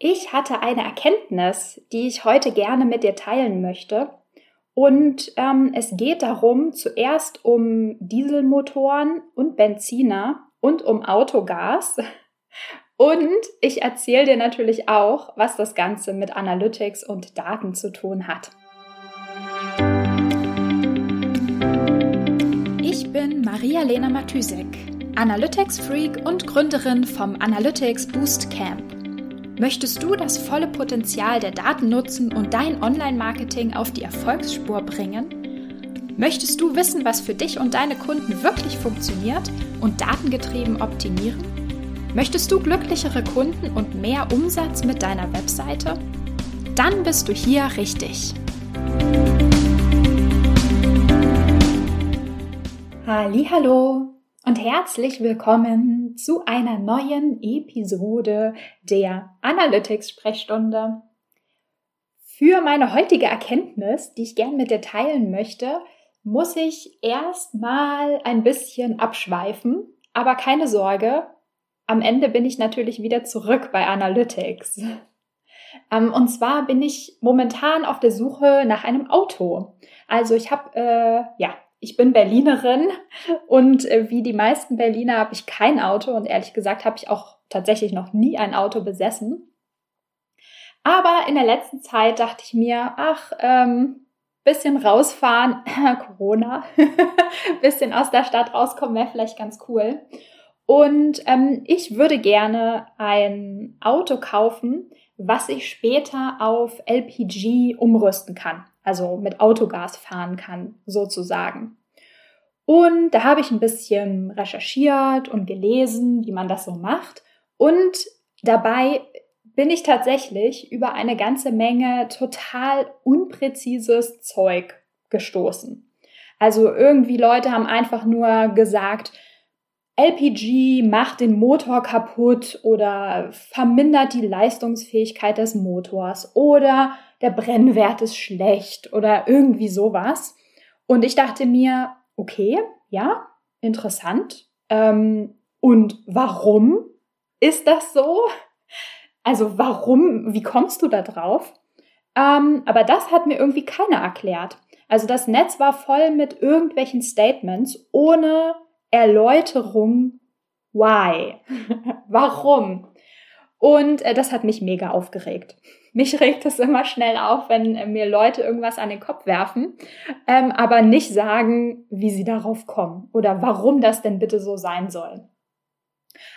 Ich hatte eine Erkenntnis, die ich heute gerne mit dir teilen möchte. Und ähm, es geht darum, zuerst um Dieselmotoren und Benziner und um Autogas. Und ich erzähle dir natürlich auch, was das Ganze mit Analytics und Daten zu tun hat. Ich bin Maria-Lena Matysek, Analytics-Freak und Gründerin vom Analytics Boost Camp. Möchtest du das volle Potenzial der Daten nutzen und dein Online-Marketing auf die Erfolgsspur bringen? Möchtest du wissen, was für dich und deine Kunden wirklich funktioniert und datengetrieben optimieren? Möchtest du glücklichere Kunden und mehr Umsatz mit deiner Webseite? Dann bist du hier richtig. Hallo und herzlich willkommen zu einer neuen Episode der Analytics-Sprechstunde. Für meine heutige Erkenntnis, die ich gern mit dir teilen möchte, muss ich erstmal ein bisschen abschweifen, aber keine Sorge, am Ende bin ich natürlich wieder zurück bei Analytics. Ähm, und zwar bin ich momentan auf der Suche nach einem Auto. Also ich habe äh, ja ich bin Berlinerin und äh, wie die meisten Berliner habe ich kein Auto und ehrlich gesagt habe ich auch tatsächlich noch nie ein Auto besessen. Aber in der letzten Zeit dachte ich mir, ach, ähm, bisschen rausfahren, Corona, bisschen aus der Stadt rauskommen wäre vielleicht ganz cool. Und ähm, ich würde gerne ein Auto kaufen, was ich später auf LPG umrüsten kann also mit Autogas fahren kann, sozusagen. Und da habe ich ein bisschen recherchiert und gelesen, wie man das so macht. Und dabei bin ich tatsächlich über eine ganze Menge total unpräzises Zeug gestoßen. Also irgendwie Leute haben einfach nur gesagt, LPG macht den Motor kaputt oder vermindert die Leistungsfähigkeit des Motors oder der Brennwert ist schlecht oder irgendwie sowas. Und ich dachte mir, okay, ja, interessant. Ähm, und warum ist das so? Also warum, wie kommst du da drauf? Ähm, aber das hat mir irgendwie keiner erklärt. Also das Netz war voll mit irgendwelchen Statements ohne Erläuterung, why, warum. Und äh, das hat mich mega aufgeregt. Mich regt es immer schnell auf, wenn äh, mir Leute irgendwas an den Kopf werfen, ähm, aber nicht sagen, wie sie darauf kommen oder warum das denn bitte so sein soll.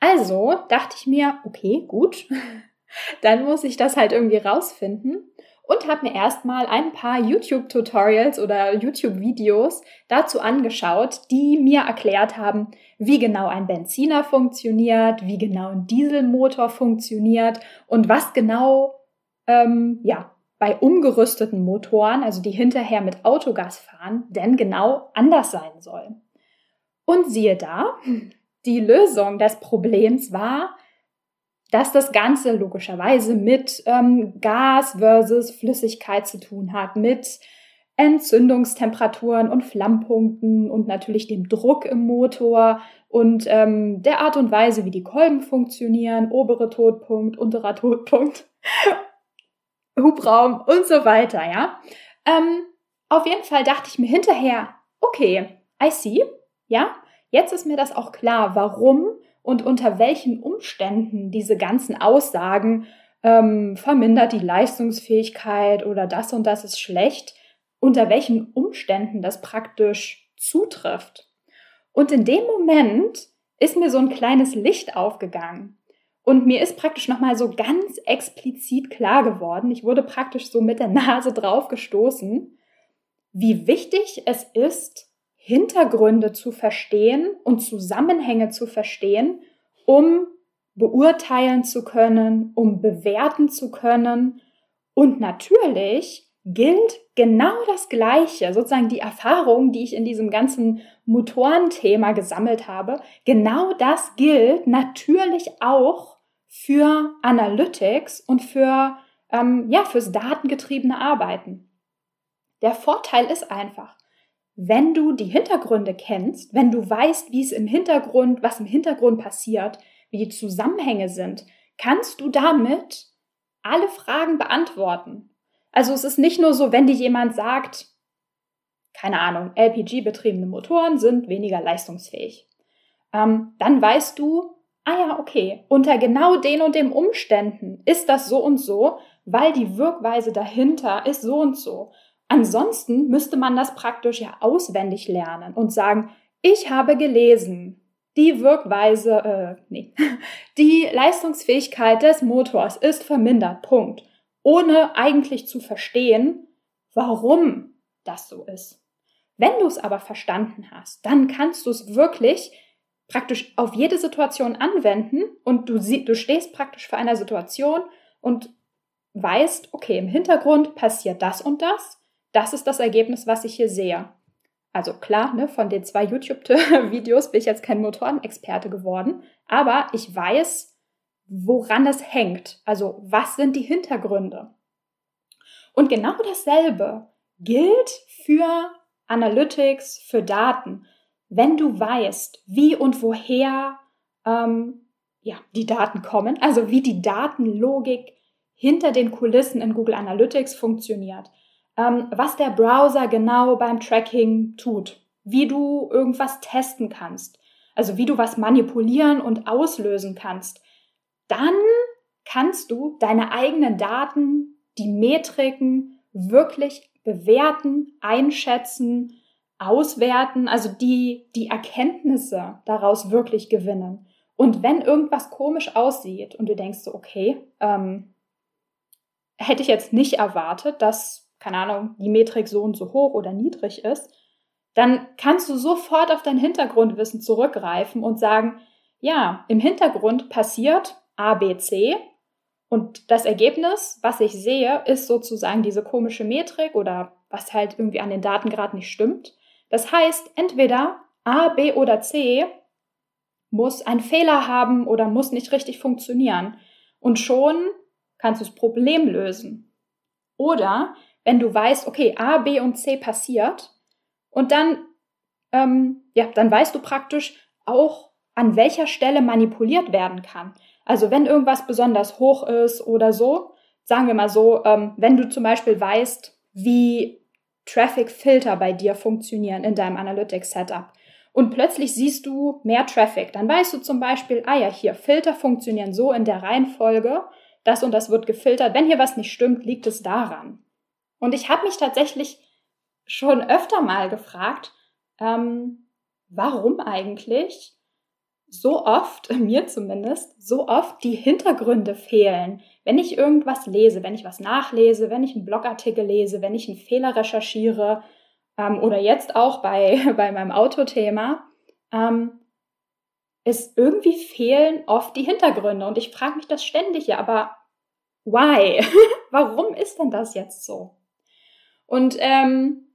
Also dachte ich mir, okay, gut, dann muss ich das halt irgendwie rausfinden und habe mir erstmal ein paar YouTube-Tutorials oder YouTube-Videos dazu angeschaut, die mir erklärt haben, wie genau ein Benziner funktioniert, wie genau ein Dieselmotor funktioniert und was genau ähm, ja bei umgerüsteten Motoren, also die hinterher mit Autogas fahren, denn genau anders sein soll. Und siehe da, die Lösung des Problems war, dass das Ganze logischerweise mit ähm, Gas versus Flüssigkeit zu tun hat, mit Entzündungstemperaturen und Flammpunkten und natürlich dem Druck im Motor und ähm, der Art und Weise, wie die Kolben funktionieren, obere Todpunkt, unterer Todpunkt, Hubraum und so weiter, ja. Ähm, auf jeden Fall dachte ich mir hinterher, okay, I see, ja, jetzt ist mir das auch klar, warum und unter welchen Umständen diese ganzen Aussagen ähm, vermindert die Leistungsfähigkeit oder das und das ist schlecht, unter welchen Umständen das praktisch zutrifft. Und in dem Moment ist mir so ein kleines Licht aufgegangen. Und mir ist praktisch nochmal so ganz explizit klar geworden, ich wurde praktisch so mit der Nase drauf gestoßen, wie wichtig es ist, Hintergründe zu verstehen und Zusammenhänge zu verstehen, um beurteilen zu können, um bewerten zu können. Und natürlich gilt genau das Gleiche, sozusagen die Erfahrung, die ich in diesem ganzen Motorenthema gesammelt habe, genau das gilt natürlich auch für Analytics und für, ähm, ja, fürs datengetriebene Arbeiten. Der Vorteil ist einfach, wenn du die Hintergründe kennst, wenn du weißt, wie es im Hintergrund, was im Hintergrund passiert, wie die Zusammenhänge sind, kannst du damit alle Fragen beantworten. Also es ist nicht nur so, wenn dir jemand sagt, keine Ahnung, LPG-betriebene Motoren sind weniger leistungsfähig. Ähm, dann weißt du, ah ja, okay, unter genau den und dem Umständen ist das so und so, weil die Wirkweise dahinter ist so und so. Ansonsten müsste man das praktisch ja auswendig lernen und sagen, ich habe gelesen, die Wirkweise, äh, nee, die Leistungsfähigkeit des Motors ist vermindert, Punkt. Ohne eigentlich zu verstehen, warum das so ist. Wenn du es aber verstanden hast, dann kannst du es wirklich praktisch auf jede Situation anwenden und du, du stehst praktisch vor einer Situation und weißt, okay, im Hintergrund passiert das und das. Das ist das Ergebnis, was ich hier sehe. Also klar, ne, von den zwei YouTube-Videos bin ich jetzt kein Motorenexperte geworden, aber ich weiß, woran es hängt. Also was sind die Hintergründe? Und genau dasselbe gilt für Analytics, für Daten. Wenn du weißt, wie und woher ähm, ja, die Daten kommen, also wie die Datenlogik hinter den Kulissen in Google Analytics funktioniert, ähm, was der Browser genau beim Tracking tut, wie du irgendwas testen kannst, also wie du was manipulieren und auslösen kannst, dann kannst du deine eigenen Daten, die Metriken wirklich bewerten, einschätzen, auswerten, also die, die Erkenntnisse daraus wirklich gewinnen. Und wenn irgendwas komisch aussieht und du denkst so, okay, ähm, hätte ich jetzt nicht erwartet, dass keine Ahnung, die Metrik so und so hoch oder niedrig ist, dann kannst du sofort auf dein Hintergrundwissen zurückgreifen und sagen, ja, im Hintergrund passiert A, B, C und das Ergebnis, was ich sehe, ist sozusagen diese komische Metrik oder was halt irgendwie an den Daten gerade nicht stimmt. Das heißt, entweder A, B oder C muss einen Fehler haben oder muss nicht richtig funktionieren. Und schon kannst du das Problem lösen. Oder wenn du weißt, okay, A, B und C passiert und dann, ähm, ja, dann weißt du praktisch auch, an welcher Stelle manipuliert werden kann. Also wenn irgendwas besonders hoch ist oder so, sagen wir mal so, ähm, wenn du zum Beispiel weißt, wie Traffic-Filter bei dir funktionieren in deinem Analytics-Setup und plötzlich siehst du mehr Traffic, dann weißt du zum Beispiel, ah ja, hier, Filter funktionieren so in der Reihenfolge, das und das wird gefiltert. Wenn hier was nicht stimmt, liegt es daran. Und ich habe mich tatsächlich schon öfter mal gefragt, ähm, warum eigentlich so oft, mir zumindest, so oft die Hintergründe fehlen. Wenn ich irgendwas lese, wenn ich was nachlese, wenn ich einen Blogartikel lese, wenn ich einen Fehler recherchiere ähm, oder jetzt auch bei, bei meinem Autothema, ähm, es irgendwie fehlen oft die Hintergründe. Und ich frage mich das ständig, ja, aber why? Warum ist denn das jetzt so? Und ähm,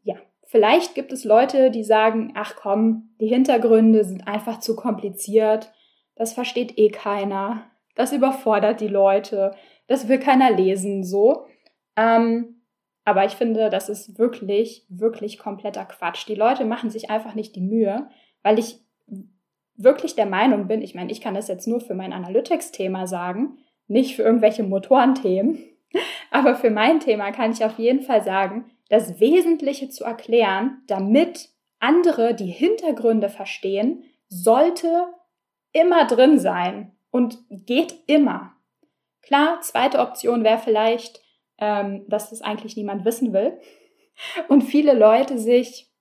vielleicht gibt es Leute, die sagen, ach komm, die Hintergründe sind einfach zu kompliziert, das versteht eh keiner, das überfordert die Leute, das will keiner lesen, so. Ähm, aber ich finde, das ist wirklich, wirklich kompletter Quatsch. Die Leute machen sich einfach nicht die Mühe, weil ich wirklich der Meinung bin, ich meine, ich kann das jetzt nur für mein Analytics-Thema sagen, nicht für irgendwelche Motorenthemen, aber für mein Thema kann ich auf jeden Fall sagen, das Wesentliche zu erklären, damit andere die Hintergründe verstehen, sollte immer drin sein und geht immer. Klar, zweite Option wäre vielleicht, ähm, dass das eigentlich niemand wissen will und viele Leute sich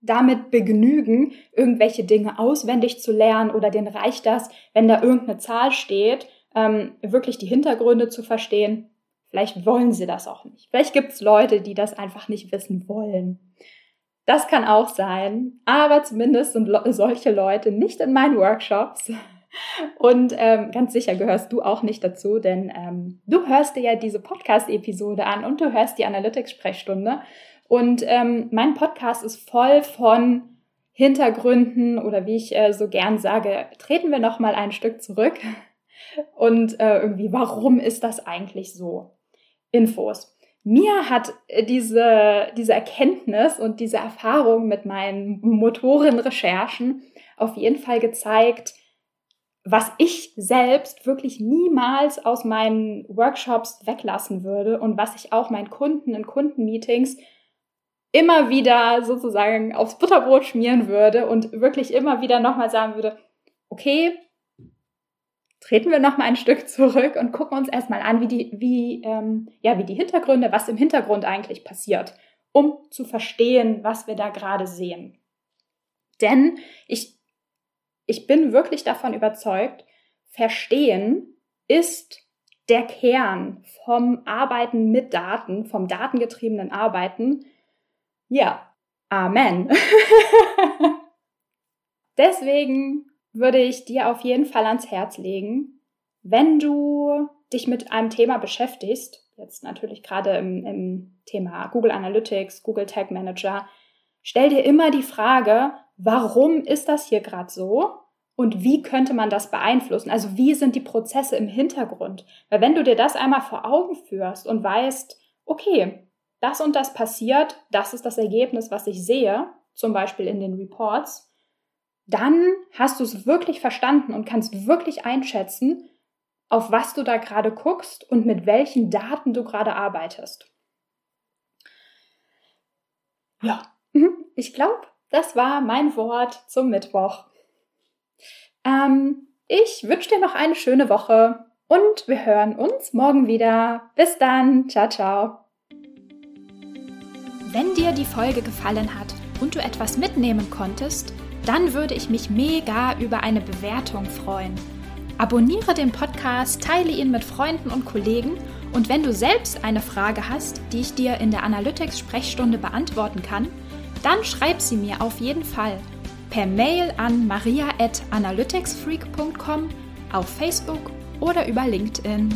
damit begnügen, irgendwelche Dinge auswendig zu lernen oder denen reicht das, wenn da irgendeine Zahl steht, ähm, wirklich die Hintergründe zu verstehen. Vielleicht wollen sie das auch nicht. Vielleicht gibt es Leute, die das einfach nicht wissen wollen. Das kann auch sein, aber zumindest sind solche Leute nicht in meinen Workshops. Und ähm, ganz sicher gehörst du auch nicht dazu, denn ähm, du hörst dir ja diese Podcast-Episode an und du hörst die Analytics-Sprechstunde. Und ähm, mein Podcast ist voll von Hintergründen oder wie ich äh, so gern sage, treten wir noch mal ein Stück zurück und äh, irgendwie, warum ist das eigentlich so? Infos. Mir hat äh, diese, diese Erkenntnis und diese Erfahrung mit meinen Motorenrecherchen auf jeden Fall gezeigt, was ich selbst wirklich niemals aus meinen Workshops weglassen würde und was ich auch meinen Kunden in Kundenmeetings immer wieder sozusagen aufs Butterbrot schmieren würde und wirklich immer wieder nochmal sagen würde, okay, treten wir nochmal ein Stück zurück und gucken uns erstmal an, wie die, wie, ähm, ja, wie die Hintergründe, was im Hintergrund eigentlich passiert, um zu verstehen, was wir da gerade sehen. Denn ich ich bin wirklich davon überzeugt, Verstehen ist der Kern vom Arbeiten mit Daten, vom datengetriebenen Arbeiten. Ja, Amen. Deswegen würde ich dir auf jeden Fall ans Herz legen, wenn du dich mit einem Thema beschäftigst, jetzt natürlich gerade im, im Thema Google Analytics, Google Tag Manager, stell dir immer die Frage, warum ist das hier gerade so? Und wie könnte man das beeinflussen? Also wie sind die Prozesse im Hintergrund? Weil wenn du dir das einmal vor Augen führst und weißt, okay, das und das passiert, das ist das Ergebnis, was ich sehe, zum Beispiel in den Reports, dann hast du es wirklich verstanden und kannst wirklich einschätzen, auf was du da gerade guckst und mit welchen Daten du gerade arbeitest. Ja, mhm. ich glaube, das war mein Wort zum Mittwoch. Ähm, ich wünsche dir noch eine schöne Woche und wir hören uns morgen wieder. Bis dann. Ciao, ciao. Wenn dir die Folge gefallen hat und du etwas mitnehmen konntest, dann würde ich mich mega über eine Bewertung freuen. Abonniere den Podcast, teile ihn mit Freunden und Kollegen und wenn du selbst eine Frage hast, die ich dir in der Analytics-Sprechstunde beantworten kann, dann schreib sie mir auf jeden Fall per Mail an maria@analyticsfreak.com, auf Facebook oder über LinkedIn.